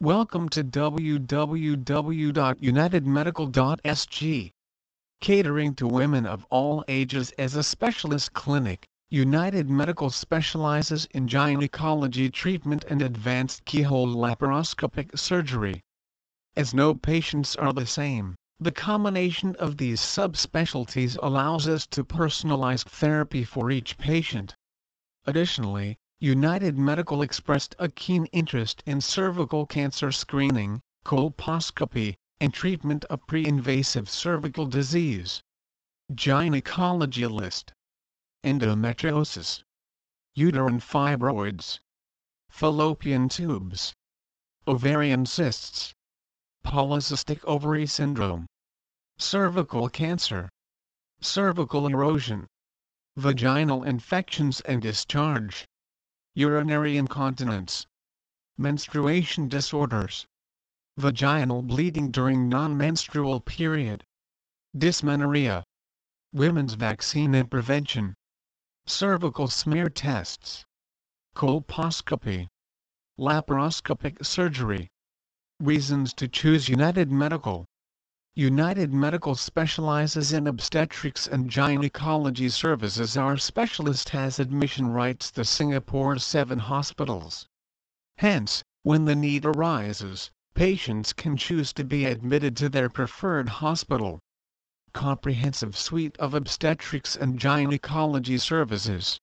Welcome to www.unitedmedical.sg. Catering to women of all ages as a specialist clinic, United Medical specializes in gynecology treatment and advanced keyhole laparoscopic surgery. As no patients are the same, the combination of these subspecialties allows us to personalize therapy for each patient. Additionally, United Medical expressed a keen interest in cervical cancer screening, colposcopy, and treatment of pre-invasive cervical disease. Gynecology list. Endometriosis. Uterine fibroids. Fallopian tubes. Ovarian cysts. Polycystic ovary syndrome. Cervical cancer. Cervical erosion. Vaginal infections and discharge urinary incontinence, menstruation disorders, vaginal bleeding during non-menstrual period, dysmenorrhea, women's vaccine and prevention, cervical smear tests, colposcopy, laparoscopic surgery. Reasons to choose United Medical United Medical specializes in obstetrics and gynecology services. Our specialist has admission rights to Singapore's seven hospitals. Hence, when the need arises, patients can choose to be admitted to their preferred hospital. Comprehensive suite of obstetrics and gynecology services.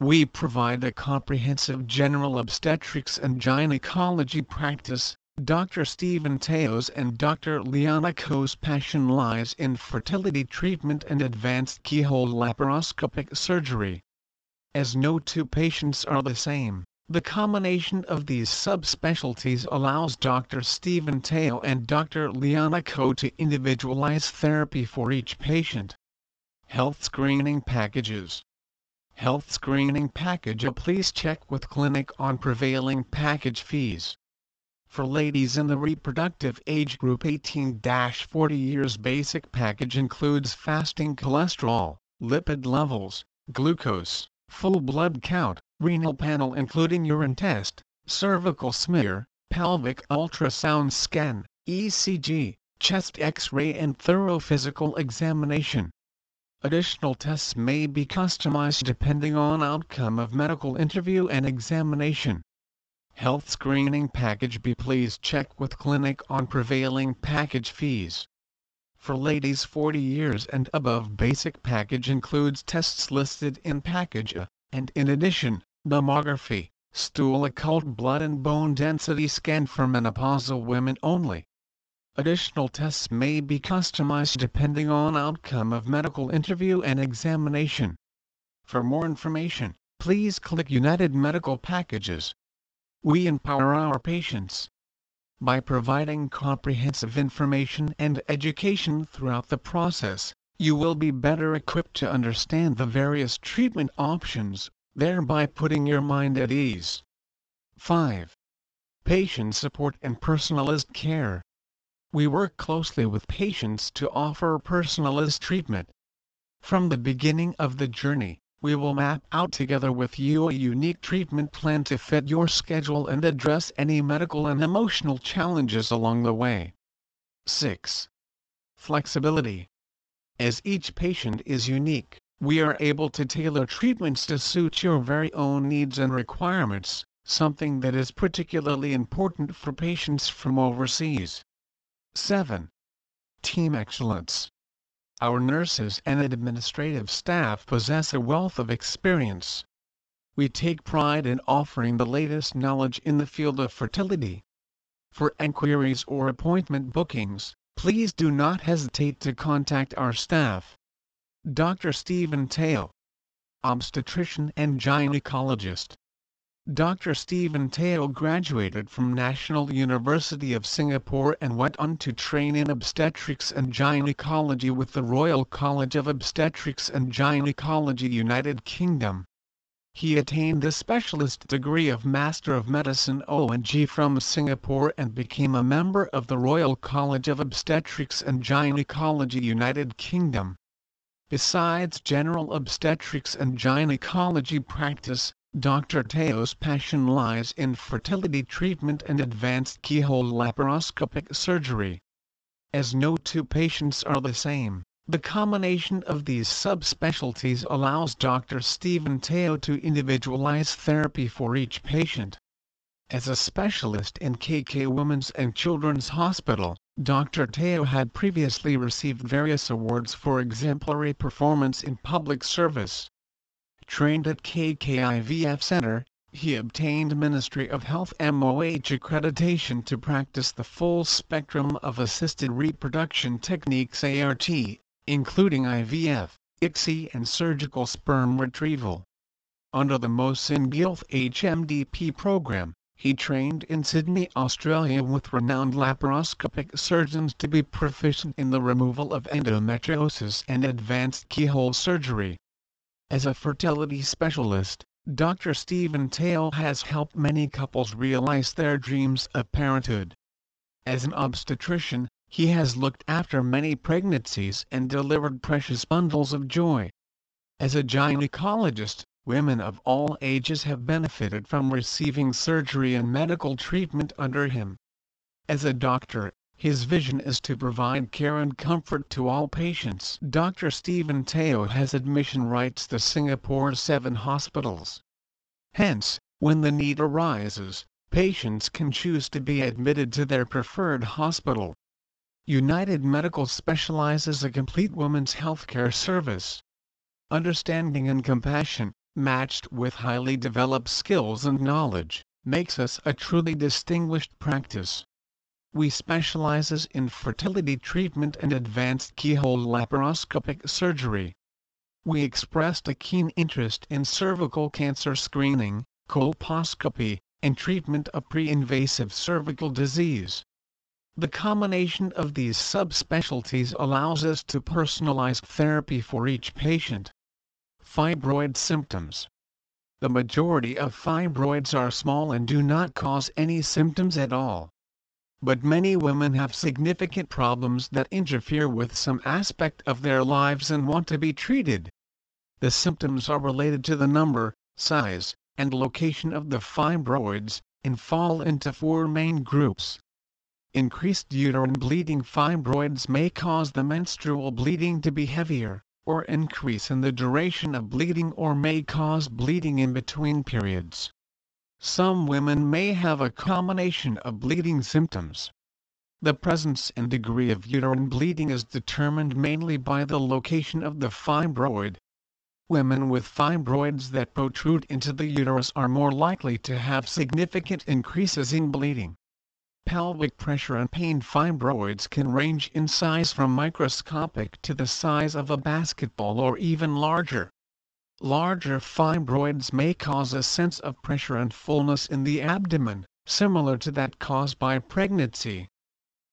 We provide a comprehensive general obstetrics and gynecology practice, Dr. Stephen Teo's and Dr. Liana Ko's passion lies in fertility treatment and advanced keyhole laparoscopic surgery. As no two patients are the same, the combination of these subspecialties allows Dr. Stephen Teo and Dr. Ko to individualize therapy for each patient. Health Screening Packages Health Screening Package Please check with clinic on prevailing package fees. For ladies in the reproductive age group 18-40 years basic package includes fasting cholesterol, lipid levels, glucose, full blood count, renal panel including urine test, cervical smear, pelvic ultrasound scan, ECG, chest x-ray and thorough physical examination. Additional tests may be customized depending on outcome of medical interview and examination. Health Screening Package B Please check with clinic on prevailing package fees. For ladies 40 years and above basic package includes tests listed in package A, and in addition, mammography, stool occult blood and bone density scan for menopausal women only. Additional tests may be customized depending on outcome of medical interview and examination. For more information, please click United Medical Packages. We empower our patients by providing comprehensive information and education throughout the process. You will be better equipped to understand the various treatment options, thereby putting your mind at ease. 5. Patient support and personalized care. We work closely with patients to offer personalized treatment. From the beginning of the journey, we will map out together with you a unique treatment plan to fit your schedule and address any medical and emotional challenges along the way. 6. Flexibility. As each patient is unique, we are able to tailor treatments to suit your very own needs and requirements, something that is particularly important for patients from overseas. 7. Team excellence. Our nurses and administrative staff possess a wealth of experience. We take pride in offering the latest knowledge in the field of fertility. For enquiries or appointment bookings, please do not hesitate to contact our staff. Dr. Stephen Teo, obstetrician and gynecologist. Dr. Stephen Teo graduated from National University of Singapore and went on to train in obstetrics and gynecology with the Royal College of Obstetrics and Gynecology United Kingdom. He attained the specialist degree of Master of Medicine O&G from Singapore and became a member of the Royal College of Obstetrics and Gynecology United Kingdom. Besides general obstetrics and gynecology practice, Dr. Teo's passion lies in fertility treatment and advanced keyhole laparoscopic surgery. As no two patients are the same, the combination of these subspecialties allows Dr. Stephen Teo to individualize therapy for each patient. As a specialist in KK Women's and Children's Hospital, Dr. Teo had previously received various awards for exemplary performance in public service. Trained at KKIVF Center, he obtained Ministry of Health MOH accreditation to practice the full spectrum of assisted reproduction techniques ART, including IVF, ICSI and surgical sperm retrieval. Under the Mohsin Gilth HMDP program, he trained in Sydney, Australia with renowned laparoscopic surgeons to be proficient in the removal of endometriosis and advanced keyhole surgery. As a fertility specialist, Dr. Stephen Teo has helped many couples realize their dreams of parenthood. As an obstetrician, he has looked after many pregnancies and delivered precious bundles of joy. As a gynecologist, women of all ages have benefited from receiving surgery and medical treatment under him. As a doctor, his vision is to provide care and comfort to all patients. Dr. Stephen Teo has admission rights to Singapore's seven hospitals. Hence, when the need arises, patients can choose to be admitted to their preferred hospital. United Medical specializes a complete women's healthcare service. Understanding and compassion, matched with highly developed skills and knowledge, makes us a truly distinguished practice. We specializes in fertility treatment and advanced keyhole laparoscopic surgery. We expressed a keen interest in cervical cancer screening, colposcopy, and treatment of pre-invasive cervical disease. The combination of these subspecialties allows us to personalize therapy for each patient. Fibroid symptoms The majority of fibroids are small and do not cause any symptoms at all. But many women have significant problems that interfere with some aspect of their lives and want to be treated. The symptoms are related to the number, size, and location of the fibroids, and fall into four main groups. Increased uterine bleeding fibroids may cause the menstrual bleeding to be heavier, or increase in the duration of bleeding or may cause bleeding in between periods. Some women may have a combination of bleeding symptoms. The presence and degree of uterine bleeding is determined mainly by the location of the fibroid. Women with fibroids that protrude into the uterus are more likely to have significant increases in bleeding pelvic pressure and pain fibroids can range in size from microscopic to the size of a basketball or even larger. Larger fibroids may cause a sense of pressure and fullness in the abdomen, similar to that caused by pregnancy.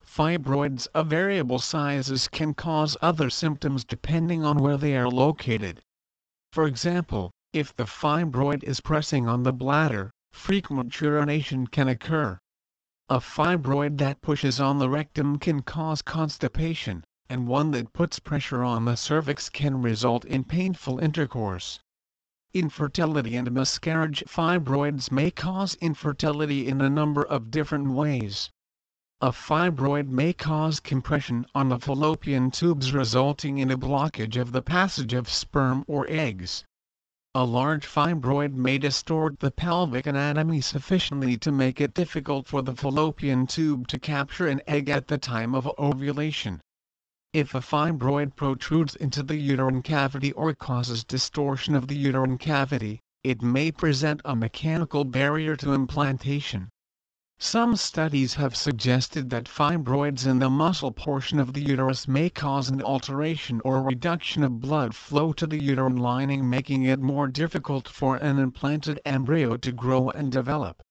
Fibroids of variable sizes can cause other symptoms depending on where they are located. For example, if the fibroid is pressing on the bladder, frequent urination can occur. A fibroid that pushes on the rectum can cause constipation, and one that puts pressure on the cervix can result in painful intercourse. Infertility and miscarriage fibroids may cause infertility in a number of different ways. A fibroid may cause compression on the fallopian tubes resulting in a blockage of the passage of sperm or eggs. A large fibroid may distort the pelvic anatomy sufficiently to make it difficult for the fallopian tube to capture an egg at the time of ovulation. If a fibroid protrudes into the uterine cavity or causes distortion of the uterine cavity, it may present a mechanical barrier to implantation. Some studies have suggested that fibroids in the muscle portion of the uterus may cause an alteration or reduction of blood flow to the uterine lining making it more difficult for an implanted embryo to grow and develop.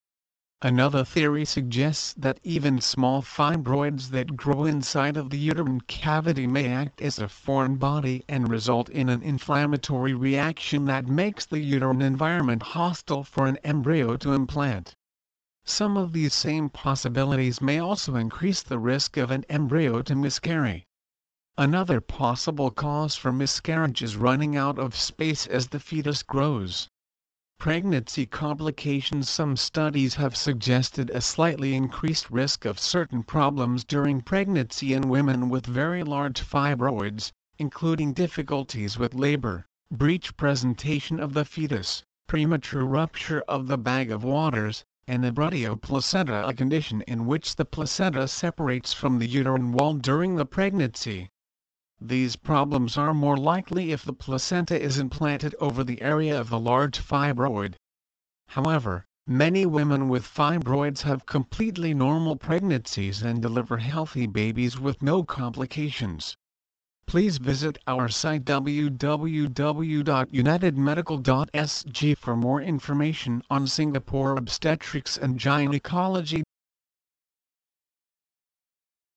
Another theory suggests that even small fibroids that grow inside of the uterine cavity may act as a foreign body and result in an inflammatory reaction that makes the uterine environment hostile for an embryo to implant. Some of these same possibilities may also increase the risk of an embryo to miscarry. Another possible cause for miscarriage is running out of space as the fetus grows. Pregnancy complications Some studies have suggested a slightly increased risk of certain problems during pregnancy in women with very large fibroids, including difficulties with labor, breech presentation of the fetus, premature rupture of the bag of waters, and abruptio placenta a condition in which the placenta separates from the uterine wall during the pregnancy. These problems are more likely if the placenta is implanted over the area of the large fibroid. However, many women with fibroids have completely normal pregnancies and deliver healthy babies with no complications. Please visit our site www.unitedmedical.sg for more information on Singapore obstetrics and gynecology.